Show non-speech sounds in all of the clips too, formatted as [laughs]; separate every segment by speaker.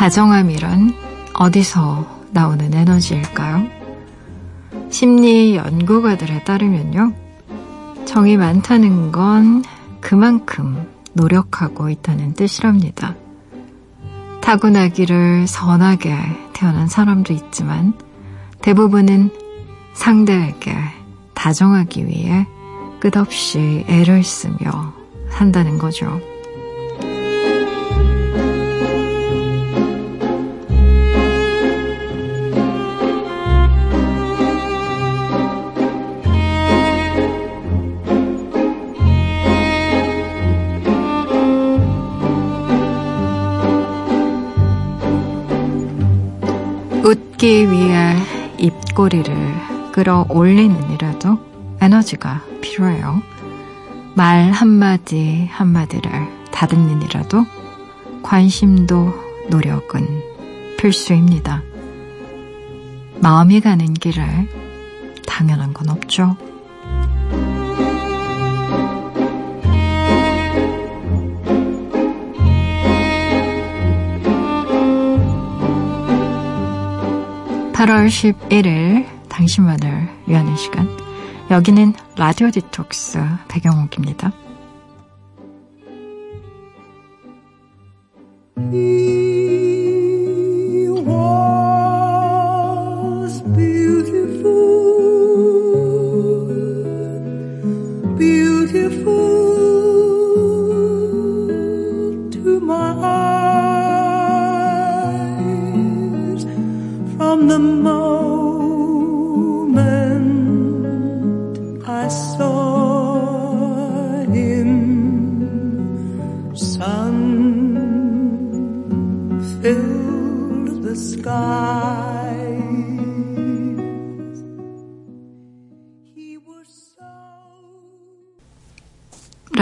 Speaker 1: 다정함이란 어디서 나오는 에너지일까요? 심리 연구가들에 따르면요. 정이 많다는 건 그만큼 노력하고 있다는 뜻이랍니다. 타고나기를 선하게 태어난 사람도 있지만 대부분은 상대에게 다정하기 위해 끝없이 애를 쓰며 산다는 거죠. 웃기 위해 입꼬리를 끌어올리는 이라도 에너지가 필요해요. 말 한마디 한마디를 다듬는 이라도 관심도 노력은 필수입니다. 마음이 가는 길에 당연한 건 없죠. (8월 11일) 당신만을 위하는 시간 여기는 라디오 디톡스 배경옥입니다.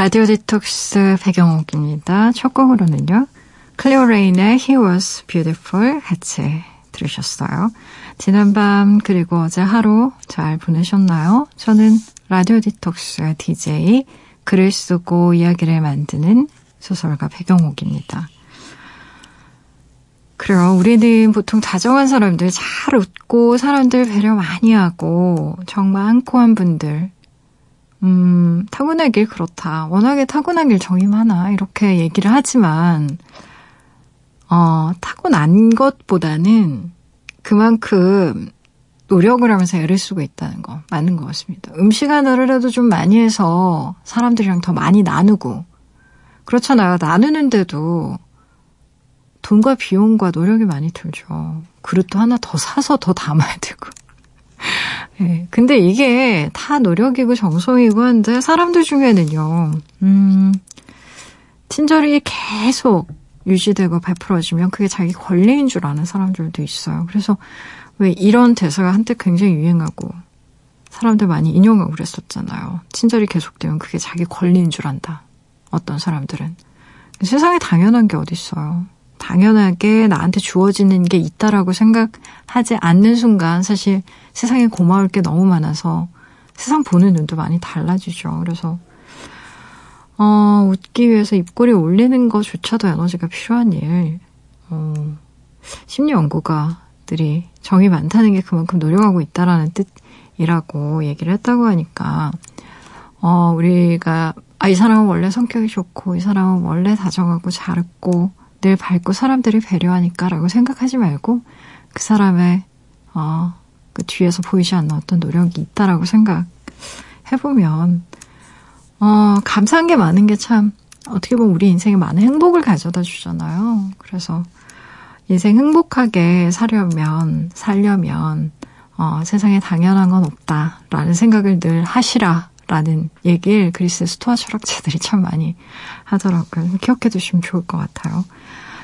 Speaker 1: 라디오 디톡스 배경옥입니다. 첫 곡으로는요. 클리오 레인의 He Was Beautiful 같이 들으셨어요. 지난밤 그리고 어제 하루 잘 보내셨나요? 저는 라디오 디톡스 DJ 글을 쓰고 이야기를 만드는 소설가 배경옥입니다. 그래요. 우리는 보통 다정한 사람들, 잘 웃고 사람들 배려 많이 하고 정 많고 한 분들 음, 타고나길 그렇다. 워낙에 타고나길 정이 많아. 이렇게 얘기를 하지만, 어, 타고난 것보다는 그만큼 노력을 하면서 애를 쓰고 있다는 거 맞는 것 같습니다. 음식 하나를라도 좀 많이 해서 사람들이랑 더 많이 나누고 그렇잖아요. 나누는데도 돈과 비용과 노력이 많이 들죠. 그릇도 하나 더 사서 더 담아야 되고. 네, 근데 이게 다 노력이고 정성이고 한데 사람들 중에는요, 음, 친절이 계속 유지되고 베풀어지면 그게 자기 권리인 줄 아는 사람들도 있어요. 그래서 왜 이런 대사가 한때 굉장히 유행하고 사람들 많이 인용하고 그랬었잖아요. 친절이 계속되면 그게 자기 권리인 줄 안다. 어떤 사람들은. 세상에 당연한 게 어딨어요. 당연하게 나한테 주어지는 게 있다라고 생각하지 않는 순간 사실 세상에 고마울 게 너무 많아서 세상 보는 눈도 많이 달라지죠. 그래서 어, 웃기 위해서 입꼬리 올리는 것조차도 에너지가 필요한 일. 어, 심리 연구가들이 정이 많다는 게 그만큼 노력하고 있다라는 뜻이라고 얘기를 했다고 하니까 어, 우리가 아, 이 사람은 원래 성격이 좋고, 이 사람은 원래 다정하고 잘 웃고, 늘 밝고 사람들이 배려하니까라고 생각하지 말고 그 사람의 어, 그 뒤에서 보이지 않는 어떤 노력이 있다라고 생각해보면 어, 감사한 게 많은 게 참 어떻게 보면 우리 인생에 많은 행복을 가져다 주잖아요. 그래서 인생 행복하게 살려면 살려면 어, 세상에 당연한 건 없다라는 생각을 늘 하시라 라는 얘기를 그리스 스토아 철학자들이 참 많이 하더라고요. 기억해 두시면 좋을 것 같아요.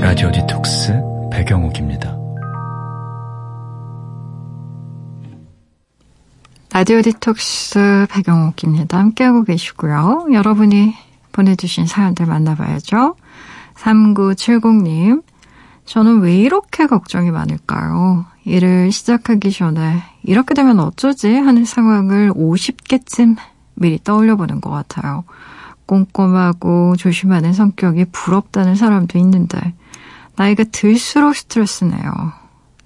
Speaker 2: 라디오 디톡스 배경옥입니다.
Speaker 1: 라디오 디톡스 배경옥입니다. 함께하고 계시고요. 여러분이 보내주신 사연들 만나봐야죠. 3970님, 저는 왜 이렇게 걱정이 많을까요? 일을 시작하기 전에 이렇게 되면 어쩌지 하는 상황을 50개쯤 미리 떠올려 보는 것 같아요. 꼼꼼하고 조심하는 성격이 부럽다는 사람도 있는데 나이가 들수록 스트레스네요.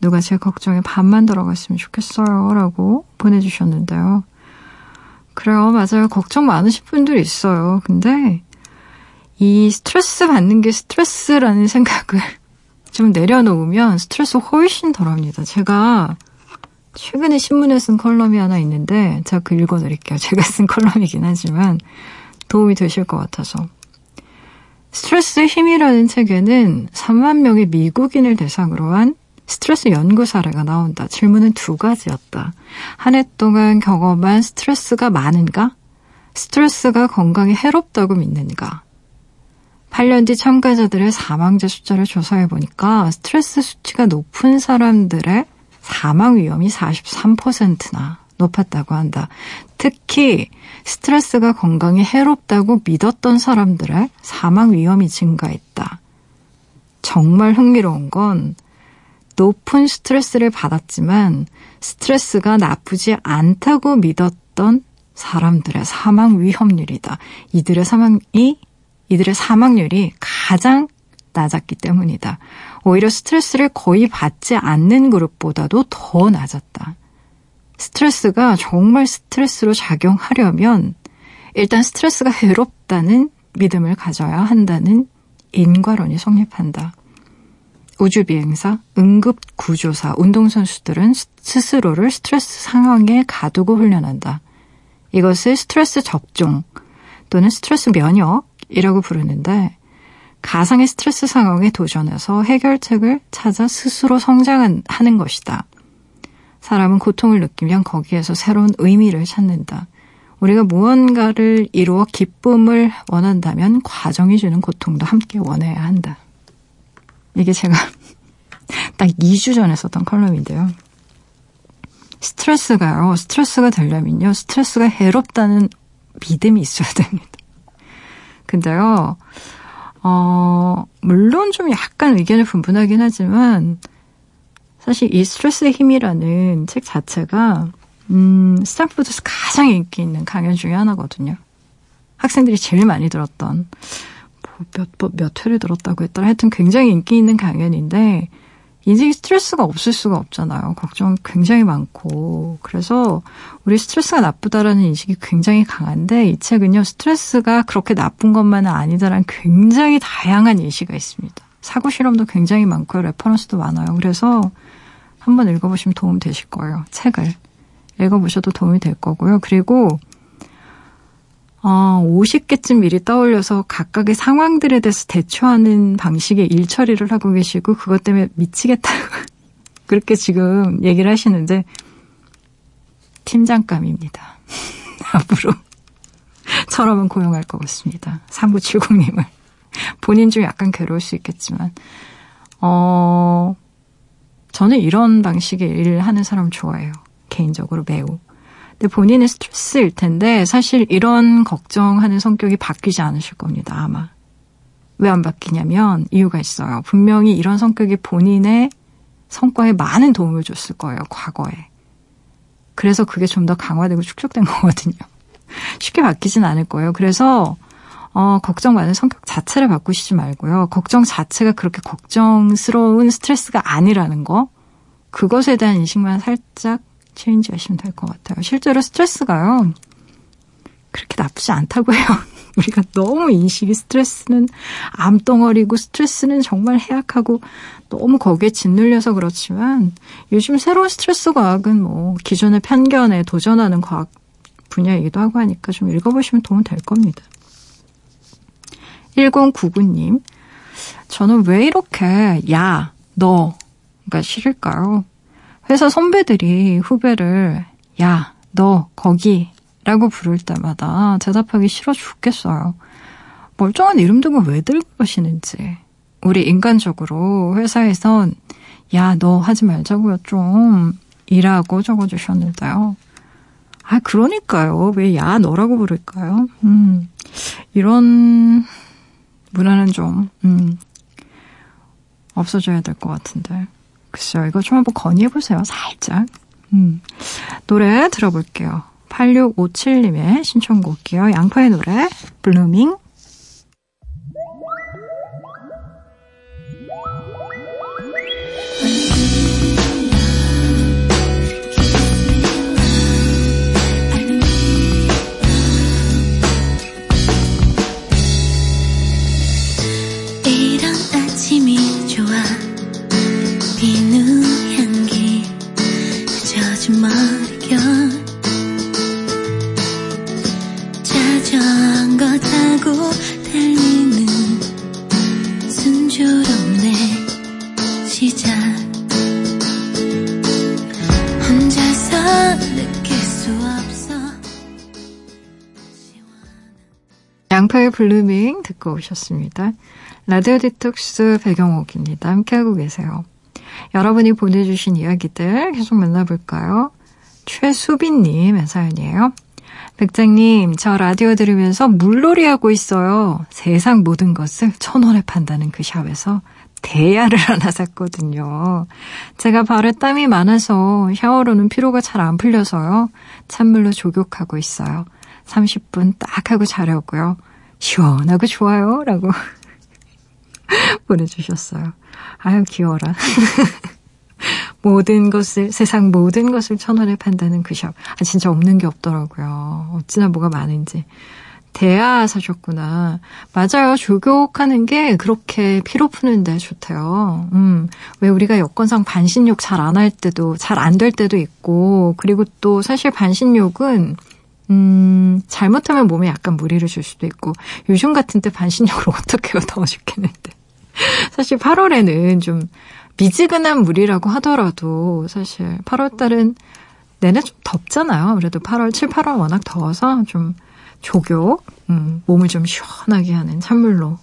Speaker 1: 누가 제 걱정에 반만 덜어갔으면 좋겠어요. 라고 보내주셨는데요. 그래요. 맞아요. 걱정 많으신 분들이 있어요. 근데 이 스트레스 받는 게 스트레스라는 생각을 [laughs] 좀 내려놓으면 스트레스 훨씬 덜합니다. 제가 최근에 신문에 쓴 컬럼이 하나 있는데 제가 그 읽어드릴게요. [laughs] 제가 쓴 컬럼이긴 하지만 도움이 되실 것 같아서. 스트레스의 힘이라는 책에는 3만 명의 미국인을 대상으로 한 스트레스 연구 사례가 나온다. 질문은 두 가지였다. 한 해 동안 경험한 스트레스가 많은가? 스트레스가 건강에 해롭다고 믿는가? 8년 뒤 참가자들의 사망자 숫자를 조사해 보니까 스트레스 수치가 높은 사람들의 사망 위험이 43%나 높았다고 한다. 특히 스트레스가 건강에 해롭다고 믿었던 사람들의 사망 위험이 증가했다. 정말 흥미로운 건 높은 스트레스를 받았지만 스트레스가 나쁘지 않다고 믿었던 사람들의 사망 위험률이다. 이들의 사망이 이들의 사망률이 가장 낮았기 때문이다. 오히려 스트레스를 거의 받지 않는 그룹보다도 더 낮았다. 스트레스가 정말 스트레스로 작용하려면 일단 스트레스가 외롭다는 믿음을 가져야 한다는 인과론이 성립한다. 우주비행사, 응급구조사, 운동선수들은 스스로를 스트레스 상황에 가두고 훈련한다. 이것을 스트레스 접종 또는 스트레스 면역이라고 부르는데 가상의 스트레스 상황에 도전해서 해결책을 찾아 스스로 성장하는 것이다. 사람은 고통을 느끼면 거기에서 새로운 의미를 찾는다. 우리가 무언가를 이루어 기쁨을 원한다면 과정이 주는 고통도 함께 원해야 한다. 이게 제가 [laughs] 딱 2주 전에 썼던 컬럼인데요. 스트레스가요, 스트레스가 되려면요, 스트레스가 해롭다는 믿음이 있어야 됩니다. 근데요, 어, 물론 좀 약간 의견이 분분하긴 하지만, 사실 이 스트레스의 힘이라는 책 자체가, 음, 스탠포드에서 가장 인기 있는 강연 중에 하나거든요. 학생들이 제일 많이 들었던, 뭐 몇, 몇, 몇 회를 들었다고 했더라. 하여튼 굉장히 인기 있는 강연인데, 인생에 스트레스가 없을 수가 없잖아요. 걱정 굉장히 많고. 그래서 우리 스트레스가 나쁘다라는 인식이 굉장히 강한데 이 책은요, 스트레스가 그렇게 나쁜 것만은 아니다라는 굉장히 다양한 예시가 있습니다. 사고 실험도 굉장히 많고요. reference도 많아요. 그래서 한번 읽어보시면 도움 되실 거예요. 책을. 읽어보셔도 도움이 될 거고요. 그리고 어, 50개쯤 미리 떠올려서 각각의 상황들에 대해서 대처하는 방식의 일 처리를 하고 계시고 그것 때문에 미치겠다고 [laughs] 그렇게 지금 얘기를 하시는데 팀장감입니다. [laughs] 앞으로 [laughs] 저러면 고용할 것 같습니다. 3970님을. 본인 좀 약간 괴로울 수 있겠지만 어 저는 이런 방식의 일을 하는 사람 좋아해요. 개인적으로 매우. 근데 본인의 스트레스일 텐데 사실 이런 걱정하는 성격이 바뀌지 않으실 겁니다. 아마. 왜 안 바뀌냐면 이유가 있어요. 분명히 이런 성격이 본인의 성과에 많은 도움을 줬을 거예요. 과거에. 그래서 그게 좀 더 강화되고 축적된 [laughs] 거거든요. 쉽게 바뀌진 않을 거예요. 그래서 어, 걱정 많은 성격 자체를 바꾸시지 말고요. 걱정 자체가 그렇게 걱정스러운 스트레스가 아니라는 거. 그것에 대한 인식만 살짝 체인지 하시면 될 것 같아요. 실제로 스트레스가요. 그렇게 나쁘지 않다고 해요. [laughs] 우리가 너무 인식이 스트레스는 암덩어리고 스트레스는 정말 해악하고 너무 거기에 짓눌려서 그렇지만 요즘 새로운 스트레스 과학은 뭐 기존의 편견에 도전하는 과학 분야이기도 하고 하니까 좀 읽어보시면 도움 될 겁니다. 1099님, 저는 왜 이렇게 야, 너가 싫을까요? 회사 선배들이 후배를 야, 너 거기 라고 부를 때마다 대답하기 싫어 죽겠어요. 멀쩡한 이름 두고 왜 들고 가시는지. 우리 인간적으로 회사에선 야, 너 하지 말자고요, 좀. 이라고 적어주셨는데요. 아, 그러니까요. 왜 야, 너라고 부를까요? 음, 이런 문화는 좀, 음, 없어져야 될 것 같은데. 글쎄요, 이거 좀 한번 건의해보세요, 살짝. 음, 노래 들어볼게요. 8657님의 신청곡이요. 양파의 노래, Blooming. 양파의 Blooming 듣고 오셨습니다. 라디오 디톡스 배경옥입니다. 함께하고 계세요. 여러분이 보내주신 이야기들 계속 만나볼까요? 최수빈님의 사연이에요. 백장님, 저 라디오 들으면서 물놀이 하고 있어요. 세상 모든 것을 천 원에 판다는 그 shop에서 대야를 [laughs] 하나 샀거든요. 제가 발에 땀이 많아서 샤워로는 피로가 잘 안 풀려서요. 찬물로 조격하고 있어요. 30분 딱 하고 자려고요. 시원하고 좋아요. 라고 [laughs] 보내주셨어요. 아유, 귀여워라. [laughs] 모든 것을, 세상 모든 것을 천 원에 판다는 그 샵. 아, 진짜 없는 게 없더라고요. 어찌나 뭐가 많은지. 대야 사셨구나. 맞아요. 조교하는 게 그렇게 피로 푸는데 좋대요. 음, 왜 우리가 여건상 반신욕 잘 안 할 때도, 잘 안 될 때도 있고, 그리고 또 사실 반신욕은 음, 잘못하면 몸에 약간 무리를 줄 수도 있고, 요즘 같은 때 반신욕을 [laughs] 어떻게 해요? 더워 죽겠는데. 사실 8월에는 좀 미지근한 물이라고 하더라도 사실 8월달은 내내 좀 덥잖아요. 그래도 8월, 7, 8월 워낙 더워서 좀 조교, 음, 몸을 좀 시원하게 하는 찬물로.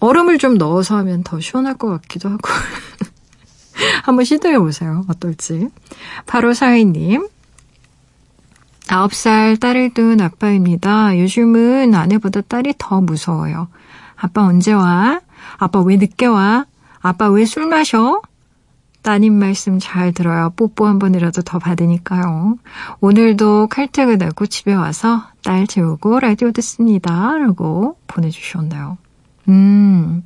Speaker 1: 얼음을 좀 넣어서 하면 더 시원할 것 같기도 하고. [laughs] 한번 시도해보세요. 어떨지. 바로 사위님. 9살 딸을 둔 아빠입니다. 요즘은 아내보다 딸이 더 무서워요. 아빠 언제 와? 아빠 왜 늦게 와? 아빠 왜 술 마셔? 따님 말씀 잘 들어요. 뽀뽀 한 번이라도 더 받으니까요. 오늘도 칼퇴근하고 집에 와서 딸 재우고 라디오 듣습니다. 라고 보내주셨나요? 음,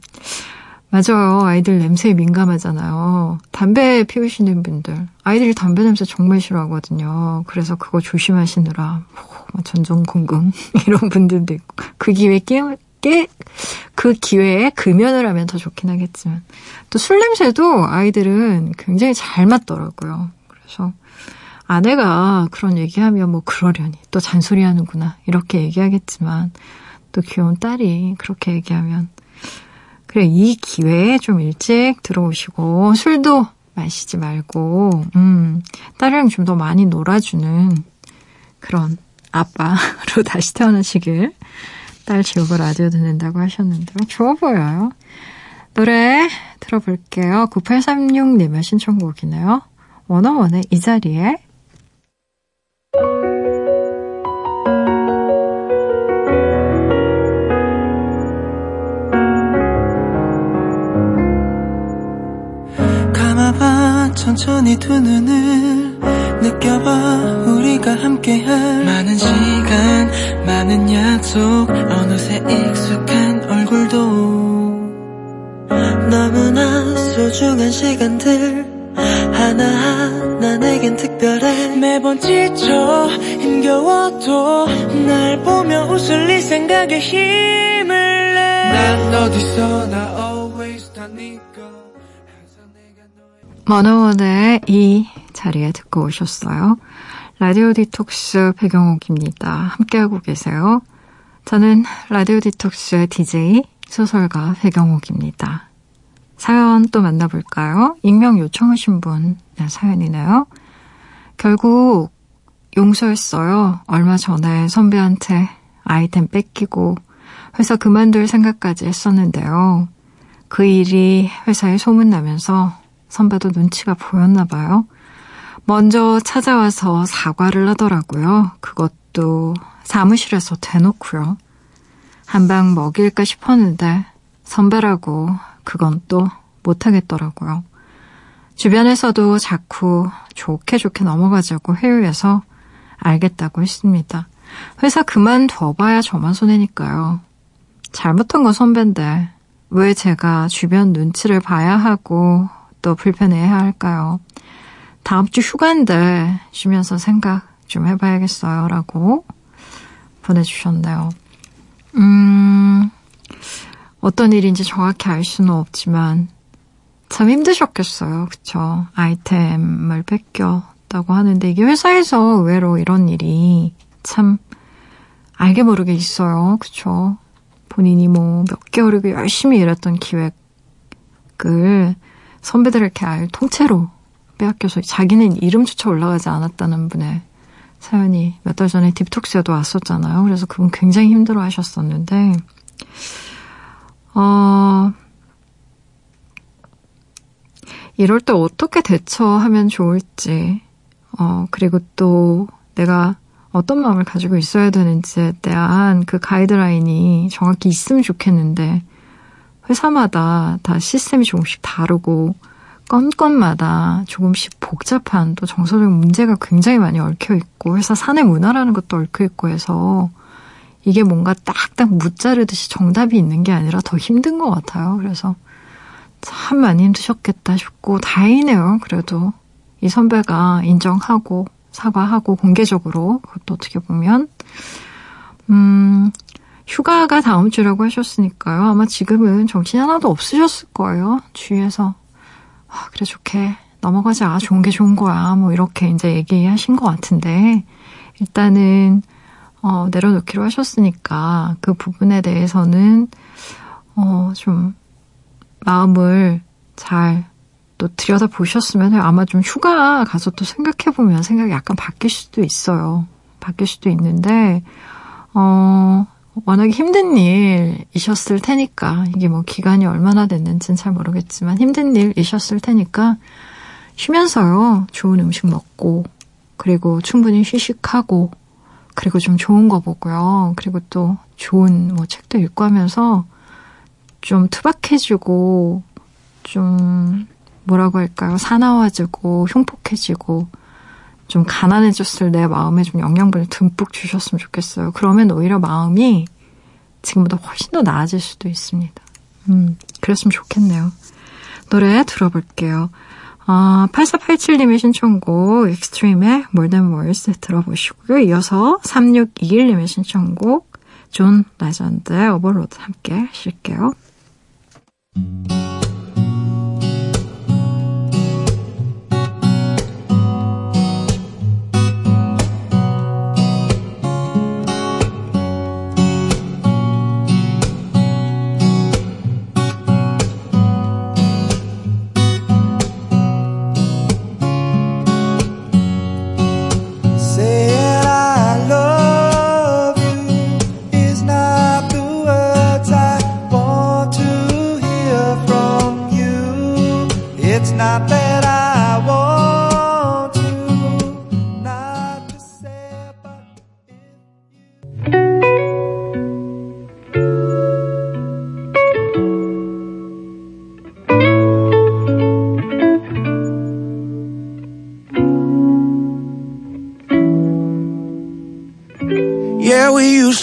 Speaker 1: 맞아요. 아이들 냄새에 민감하잖아요. 담배 피우시는 분들. 아이들이 담배 냄새 정말 싫어하거든요. 그래서 그거 조심하시느라, 뭐 전전긍긍, [laughs] 이런 분들도 있고. 그 기회에 깨, 깨, 그 기회에 금연을 하면 더 좋긴 하겠지만 또 술 냄새도 아이들은 굉장히 잘 맞더라고요. 그래서 아내가 그런 얘기하면 뭐 그러려니 또 잔소리 하는구나 이렇게 얘기하겠지만 또 귀여운 딸이 그렇게 얘기하면 그래 이 기회에 좀 일찍 들어오시고 술도 마시지 말고 음 딸이랑 좀 더 많이 놀아주는 그런 아빠로 [laughs] 다시 태어나시길 딸 지우고 라디오 듣는다고 하셨는데 좋아 보여요. 노래 들어볼게요. 9836님의 신청곡이네요. 원어원의 이 자리에
Speaker 2: 천천히 두 눈을 느껴봐. 우리가 함께한 많은 시간 많은 약속 어느새 익숙한 얼굴도. 너무나 소중한 시간들 하나하나 내겐 특별해. 매번 지쳐 힘겨워도 날 보며 웃을 이 생각 생각에 힘을 내난 어디서나 always
Speaker 1: 워너원의 이 자리에 듣고 오셨어요. 라디오 디톡스 배경옥입니다. 함께하고 계세요. 저는 라디오 디톡스의 DJ 소설가 배경옥입니다. 사연 또 만나볼까요? 익명 요청하신 분 네, 사연이네요. 결국 용서했어요. 얼마 전에 선배한테 아이템 뺏기고 회사 그만둘 생각까지 했었는데요. 그 일이 회사에 소문나면서 선배도 눈치가 보였나 봐요. 먼저 찾아와서 사과를 하더라고요. 그것도 사무실에서 대놓고요. 한 방 먹일까 싶었는데 선배라고 그건 또 못하겠더라고요. 주변에서도 자꾸 좋게 좋게 넘어가자고 회유해서 알겠다고 했습니다. 회사 그만둬봐야 저만 손해니까요. 잘못한 건 선배인데 왜 제가 주변 눈치를 봐야 하고 또 불편해야 할까요? 다음 주 휴가인데 쉬면서 생각 좀 해봐야겠어요. 라고 보내주셨네요. 음, 어떤 일인지 정확히 알 수는 없지만 참 힘드셨겠어요. 그쵸? 아이템을 뺏겼다고 하는데 이게 회사에서 의외로 이런 일이 참 알게 모르게 있어요. 그쵸? 본인이 뭐 몇 개월이고 열심히 일했던 기획을 선배들에게 알 통째로 빼앗겨서 자기는 이름조차 올라가지 않았다는 분의 사연이 몇 달 전에 딥톡스에도 왔었잖아요. 그래서 그분 굉장히 힘들어 하셨었는데, 어, 이럴 때 어떻게 대처하면 좋을지, 어, 그리고 또 내가 어떤 마음을 가지고 있어야 되는지에 대한 그 가이드라인이 정확히 있으면 좋겠는데, 회사마다 다 시스템이 조금씩 다르고 건건마다 조금씩 복잡한 또 정서적 문제가 굉장히 많이 얽혀 있고 회사 사내 문화라는 것도 얽혀 있고 해서 이게 뭔가 딱딱 무자르듯이 정답이 있는 게 아니라 더 힘든 것 같아요. 그래서 참 많이 힘드셨겠다 싶고 다행이네요. 그래도 이 선배가 인정하고 사과하고 공개적으로 그것도 어떻게 보면 음 휴가가 다음 주라고 하셨으니까요. 아마 지금은 정신이 하나도 없으셨을 거예요. 주위에서. 아, 그래, 좋게 넘어가자. 좋은 게 좋은 거야. 뭐, 이렇게 이제 얘기하신 것 같은데, 일단은, 어, 내려놓기로 하셨으니까, 그 부분에 대해서는, 어, 좀, 마음을 잘, 또 들여다 보셨으면 아마 좀 휴가 가서 또 생각해보면 생각이 약간 바뀔 수도 있어요. 바뀔 수도 있는데, 어, 워낙에 힘든 일이셨을 테니까 이게 뭐 기간이 얼마나 됐는지는 잘 모르겠지만 힘든 일이셨을 테니까 쉬면서요. 좋은 음식 먹고 그리고 충분히 휴식하고 그리고 좀 좋은 거 보고요. 그리고 또 좋은 뭐 책도 읽고 하면서 좀 투박해지고 좀 뭐라고 할까요? 사나워지고 흉폭해지고 좀 가난해졌을 내 마음에 좀 영양분을 듬뿍 주셨으면 좋겠어요. 그러면 오히려 마음이 지금보다 훨씬 더 나아질 수도 있습니다. 음, 그랬으면 좋겠네요. 노래 들어볼게요. 아, 8487님의 신청곡 익스트림의 More Than Words 들어보시고요. 이어서 3621님의 신청곡 존 레전드의 오버로드 함께 하실게요.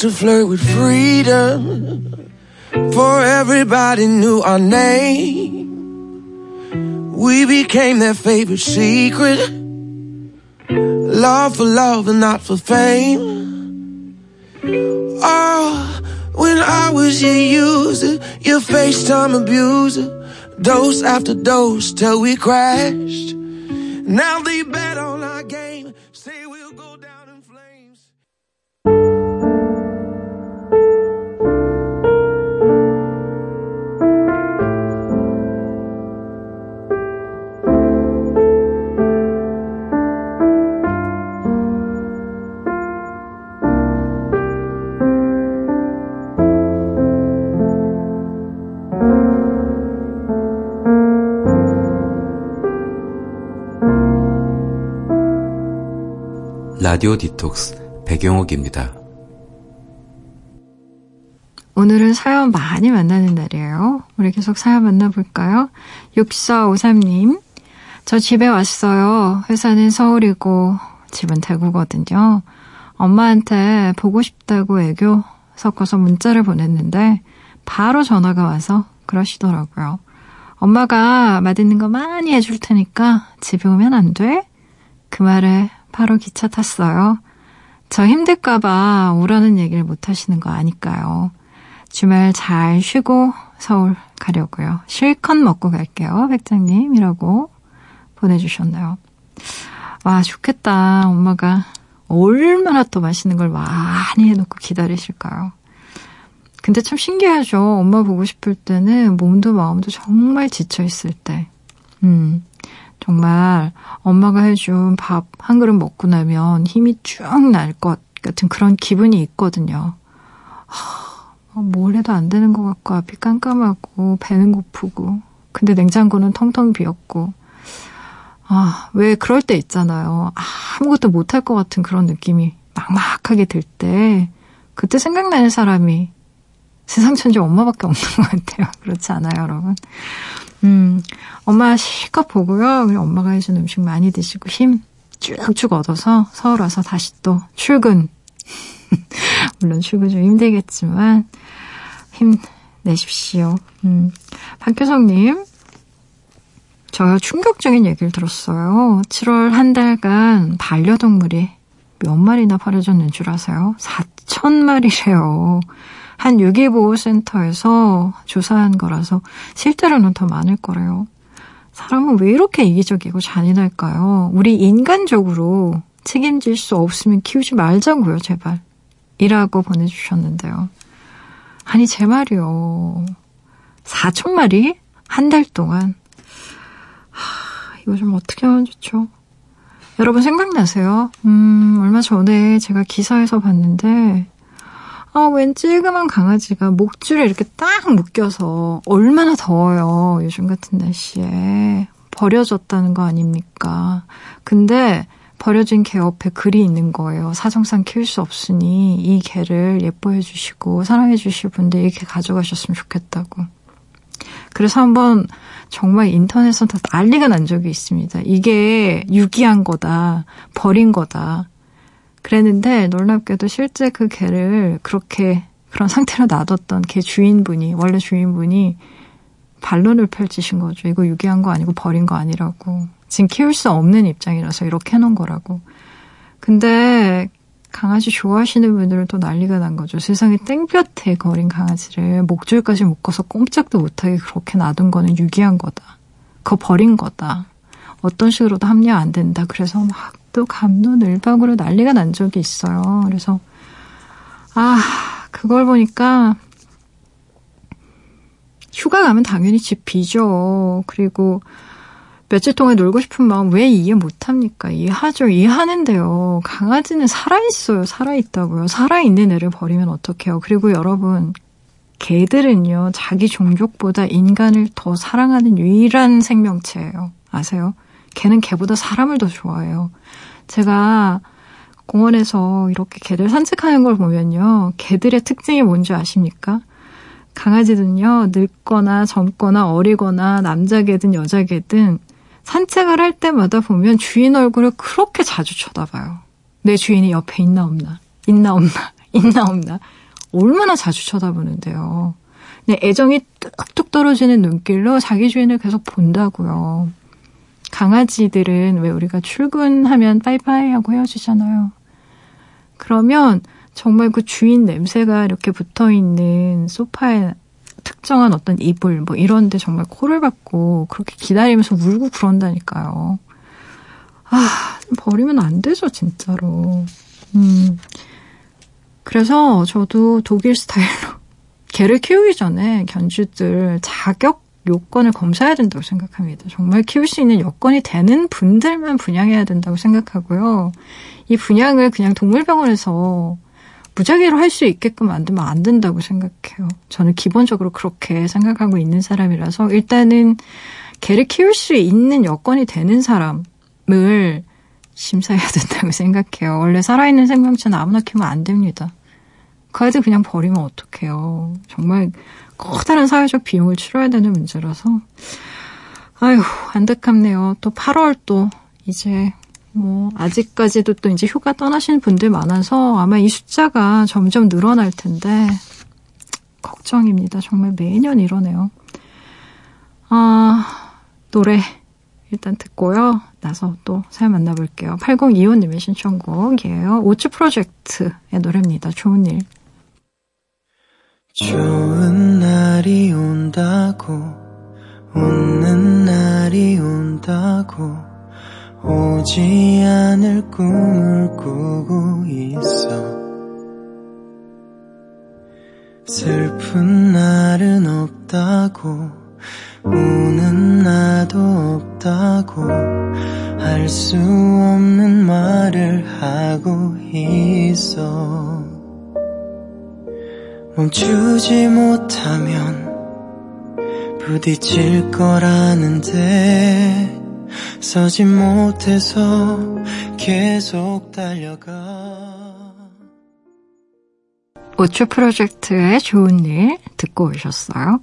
Speaker 2: To flirt with freedom. For everybody knew our name. We became their favorite secret. Love for love and not for fame. Oh, when I was your user, your FaceTime abuser, dose after dose till we crashed. Now they bet on our game,
Speaker 3: 라디오 디톡스 배경옥입니다.
Speaker 1: 오늘은 사연 많이 만나는 날이에요. 우리 계속 사연 만나볼까요? 6453님. 저 집에 왔어요. 회사는 서울이고 집은 대구거든요. 엄마한테 보고 싶다고 애교 섞어서 문자를 보냈는데 바로 전화가 와서 그러시더라고요. 엄마가 맛있는 거 많이 해줄 테니까 집에 오면 안 돼? 그 말에 바로 기차 탔어요. 저 힘들까봐 오라는 얘기를 못 하시는 거 아니까요. 주말 잘 쉬고 서울 가려고요. 실컷 먹고 갈게요, 백장님 이라고 보내주셨나요? 와, 좋겠다. 엄마가 얼마나 또 맛있는 걸 많이 해놓고 기다리실까요? 근데 참 신기하죠. 엄마 보고 싶을 때는 몸도 마음도 정말 지쳐있을 때. 음, 정말 엄마가 해준 밥 한 그릇 먹고 나면 힘이 쭉 날 것 같은 그런 기분이 있거든요. 하, 뭘 해도 안 되는 것 같고 앞이 깜깜하고 배는 고프고 근데 냉장고는 텅텅 비었고 아, 왜 그럴 때 있잖아요. 아무것도 못할 것 같은 그런 느낌이 막막하게 들 때 그때 생각나는 사람이 세상 천지 엄마밖에 없는 것 같아요. [laughs] 그렇지 않아요, 여러분? 음, 엄마 실컷 보고요. 그리고 엄마가 해준 음식 많이 드시고 힘 쭉쭉 얻어서 서울 와서 다시 또 출근. [laughs] 물론 출근 좀 힘들겠지만 힘내십시오. 음, 박효성님. 저요 충격적인 얘기를 들었어요. 7월 한 달간 반려동물이 몇 마리나 버려졌는 줄 아세요? 4천 마리래요. 한 유기보호센터에서 조사한 거라서 실제로는 더 많을 거래요. 사람은 왜 이렇게 이기적이고 잔인할까요? 우리 인간적으로 책임질 수 없으면 키우지 말자고요, 제발. 이라고 보내주셨는데요. 아니, 제 말이요. 4천 마리? 한 달 동안. 하, 이거 좀 어떻게 하면 좋죠? 여러분 생각나세요? 음, 얼마 전에 제가 기사에서 봤는데, 아, 웬 찔그만 강아지가 목줄에 이렇게 딱 묶여서 얼마나 더워요. 요즘 같은 날씨에. 버려졌다는 거 아닙니까? 근데 버려진 개 옆에 글이 있는 거예요. 사정상 키울 수 없으니 이 개를 예뻐해 주시고 사랑해 주실 분들 이개 가져가셨으면 좋겠다고. 그래서 한번 정말 인터넷에서 다 난리가 난 적이 있습니다. 이게 유기한 거다. 버린 거다. 그랬는데 놀랍게도 실제 그 개를 그렇게 그런 상태로 놔뒀던 개 주인분이 원래 주인분이 반론을 펼치신 거죠. 이거 유기한 거 아니고 버린 거 아니라고. 지금 키울 수 없는 입장이라서 이렇게 해놓은 거라고. 근데 강아지 좋아하시는 분들은 또 난리가 난 거죠. 세상에 땡볕에 거린 강아지를 목줄까지 묶어서 꼼짝도 못하게 그렇게 놔둔 거는 유기한 거다. 그거 버린 거다. 어떤 식으로도 합리화 안 된다. 그래서 막 또 감론을박으로 난리가 난 적이 있어요. 그래서 아 그걸 보니까 휴가 가면 당연히 집 비죠. 그리고 며칠 동안 놀고 싶은 마음 왜 이해 못합니까? 이해하죠. 이해하는데요. 강아지는 살아있어요. 살아있다고요. 살아있는 애를 버리면 어떡해요. 그리고 여러분, 개들은요, 자기 종족보다 인간을 더 사랑하는 유일한 생명체예요. 아세요? 개는 개보다 사람을 더 좋아해요. 제가 공원에서 이렇게 개들 산책하는 걸 보면요. 개들의 특징이 뭔지 아십니까? 강아지는요, 늙거나 젊거나 어리거나 남자 개든 여자 개든 산책을 할 때마다 보면 주인 얼굴을 그렇게 자주 쳐다봐요. 내 주인이 옆에 있나 없나, 있나 없나, [laughs] 있나 없나. 얼마나 자주 쳐다보는데요. 근 애정이 뚝뚝 떨어지는 눈길로 자기 주인을 계속 본다고요. 강아지들은 왜 우리가 출근하면 빠이빠이 하고 헤어지잖아요. 그러면 정말 그 주인 냄새가 이렇게 붙어 있는 소파에 특정한 어떤 이불 뭐 이런데 정말 코를 박고 그렇게 기다리면서 울고 그런다니까요. 아 버리면 안 되죠 진짜로. 음 그래서 저도 독일 스타일로 [laughs] 개를 키우기 전에 견주들 자격 요건을 검사해야 된다고 생각합니다. 정말 키울 수 있는 여건이 되는 분들만 분양해야 된다고 생각하고요. 이 분양을 그냥 동물병원에서 무작위로 할 수 있게끔 만들면 안 된다고 생각해요. 저는 기본적으로 그렇게 생각하고 있는 사람이라서 일단은 개를 키울 수 있는 여건이 되는 사람을 심사해야 [laughs] 된다고 생각해요. 원래 살아있는 생명체는 아무나 키우면 안 됩니다. 그 아이들 그냥 버리면 어떡해요. 정말 커다란 사회적 비용을 치러야 되는 문제라서 아유 안타깝네요. 또 8월 또 이제 뭐 아직까지도 또 이제 휴가 떠나시는 분들 많아서 아마 이 숫자가 점점 늘어날 텐데 걱정입니다. 정말 매년 이러네요. 아 노래 일단 듣고요. 나서 또 사연 만나볼게요. 8025님의 신청곡이에요. 오츠 프로젝트의 노래입니다. 좋은 일.
Speaker 4: 좋은 날이 온다고 웃는 날이 온다고 오지 않을 꿈을 꾸고 있어. 슬픈 날은 없다고 우는 나도 없다고 할 수 없는 말을 하고 있어 멈추지 못하면 부딪힐 거라는데 서지 못해서 계속 달려가
Speaker 1: 오추 프로젝트의 좋은 일 듣고 오셨어요.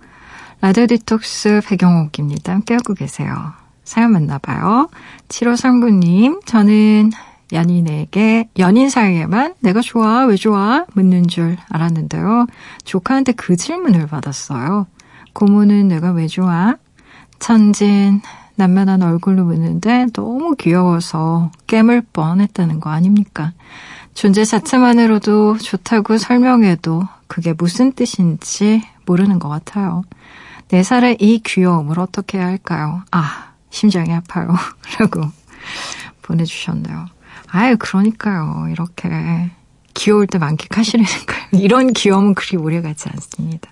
Speaker 1: 라디오 디톡스 배경옥입니다. 함께하고 계세요. 사연 만나봐요. 7539님, 저는 연인에게 연인 사이에만 내가 좋아 왜 좋아 묻는 줄 알았는데요. 조카한테 그 질문을 받았어요. 고모는 내가 왜 좋아? 천진 남만한 얼굴로 묻는데 너무 귀여워서 깨물 뻔했다는 거 아닙니까? 존재 자체만으로도 좋다고 설명해도 그게 무슨 뜻인지 모르는 것 같아요. 내 살의 이 귀여움을 어떻게 할까요? 아, 심장이 아파요. [laughs] 라고 보내주셨네요. 아유, 그러니까요. 이렇게 귀여울 때 만끽하시라니까요. [laughs] 이런 귀여움은 그리 오래 가지 않습니다.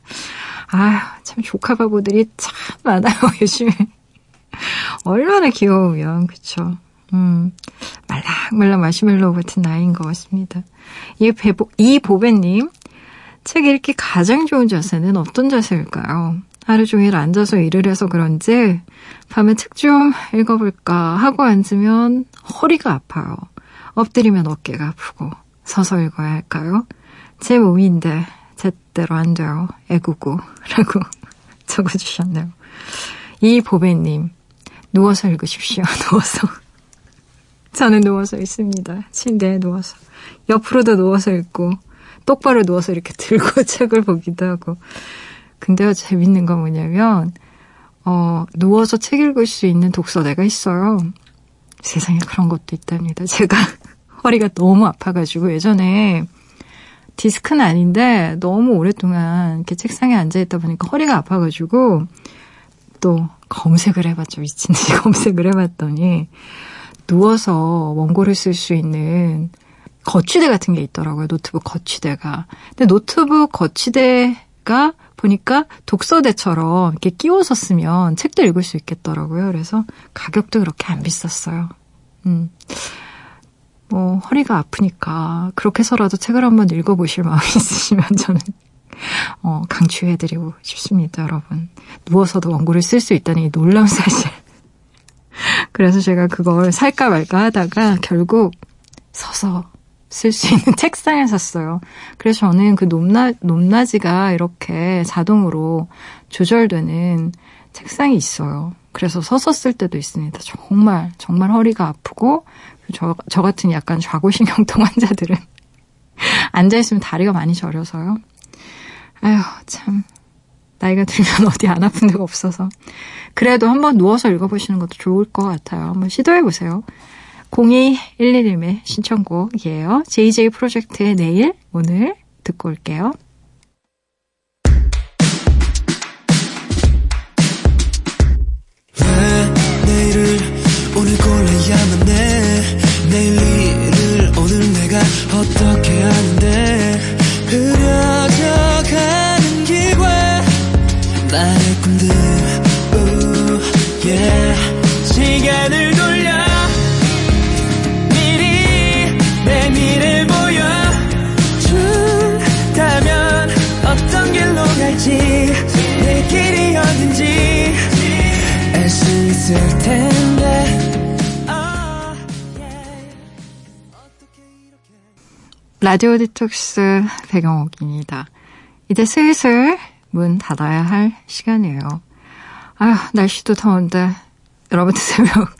Speaker 1: 아유, 참 조카 바보들이 참 많아요, [laughs] 요즘에. 얼마나 귀여우면, 그쵸. 음, 말랑말랑 마시멜로우 같은 나이인 것 같습니다. 이 배보, 이 보배님, 책 읽기 가장 좋은 자세는 어떤 자세일까요? 하루 종일 앉아서 일을 해서 그런지 밤에 책 좀 읽어볼까 하고 앉으면 허리가 아파요. 엎드리면 어깨가 아프고 서서 읽어야 할까요? 제 몸인데 제대로 안 돼요. 애구구 라고 [laughs] 적어주셨네요. 이 보배님 누워서 읽으십시오. [laughs] 누워서. 저는 누워서 있습니다. 침대에 누워서. 옆으로도 누워서 읽고 똑바로 누워서 이렇게 [laughs] 들고 책을 보기도 하고. 근데요, 재밌는 건 뭐냐면, 어, 누워서 책 읽을 수 있는 독서대가 있어요. 세상에 그런 것도 있답니다. 제가 [laughs] 허리가 너무 아파가지고 예전에 디스크는 아닌데 너무 오랫동안 이렇게 책상에 앉아있다 보니까 허리가 아파가지고 또 검색을 해봤죠. 미친듯이 [laughs] 검색을 해봤더니 누워서 원고를 쓸 수 있는 거치대 같은 게 있더라고요. 노트북 거치대가. 근데 노트북 거치대가 보니까 독서대처럼 이렇게 끼워서 쓰면 책도 읽을 수 있겠더라고요. 그래서 가격도 그렇게 안 비쌌어요. 음. 뭐, 허리가 아프니까 그렇게 해서라도 책을 한번 읽어보실 마음이 [laughs] 있으시면 저는 어, 강추해드리고 싶습니다, 여러분. 누워서도 원고를 쓸 수 있다는 이 놀라운 사실. [laughs] 그래서 제가 그걸 살까 말까 하다가 결국 서서 쓸 수 있는 [laughs] 책상을 샀어요. 그래서 저는 그 높낮, 높낮이가 이렇게 자동으로 조절되는 책상이 있어요. 그래서 서서 쓸 때도 있습니다. 정말, 정말 허리가 아프고, 저, 저 같은 약간 좌고신경통 환자들은 [laughs] [laughs] 앉아있으면 다리가 많이 저려서요. 아휴, 참. 나이가 들면 어디 안 아픈 데가 없어서. 그래도 한번 누워서 읽어보시는 것도 좋을 것 같아요. 한번 시도해보세요. 0211님의 신청곡이에요. JJ 프로젝트의 내일 오늘 듣고 올게요.
Speaker 2: 왜 내일을 오늘 골라야만 해 내일 일을 오늘 내가 어떻게 하는데 흐려져가는 길과 나의 꿈들 Ooh, yeah. 있을 텐데 아,
Speaker 1: 라디오 디톡스 배경옥입니다. 이제 슬슬 문 닫아야 할 시간이에요. 아휴, 날씨도 더운데 여러분들 [laughs] 새벽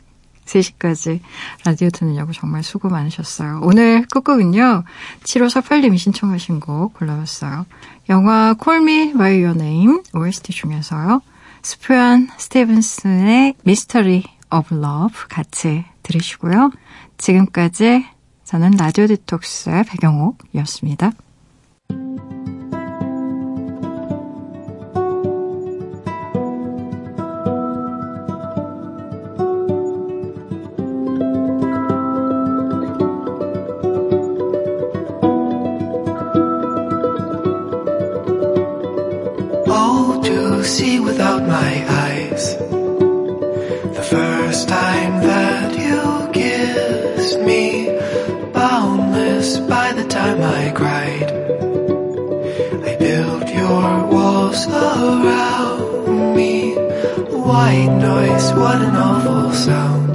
Speaker 1: 3시까지 라디오 듣느냐고 정말 수고 많으셨어요. 오늘 끝곡은요. 7548님이 신청하신 곡 골라봤어요. 영화 Me By Your Name OST 중에서요. 스프란 스티븐슨의 Mystery of Love 같이 들으시고요. 지금까지 저는 라디오 디톡스의 배경옥이었습니다.
Speaker 2: See without my eyes. The first time that you kissed me, boundless by the time I cried. I built your walls around me. White noise, what an awful sound.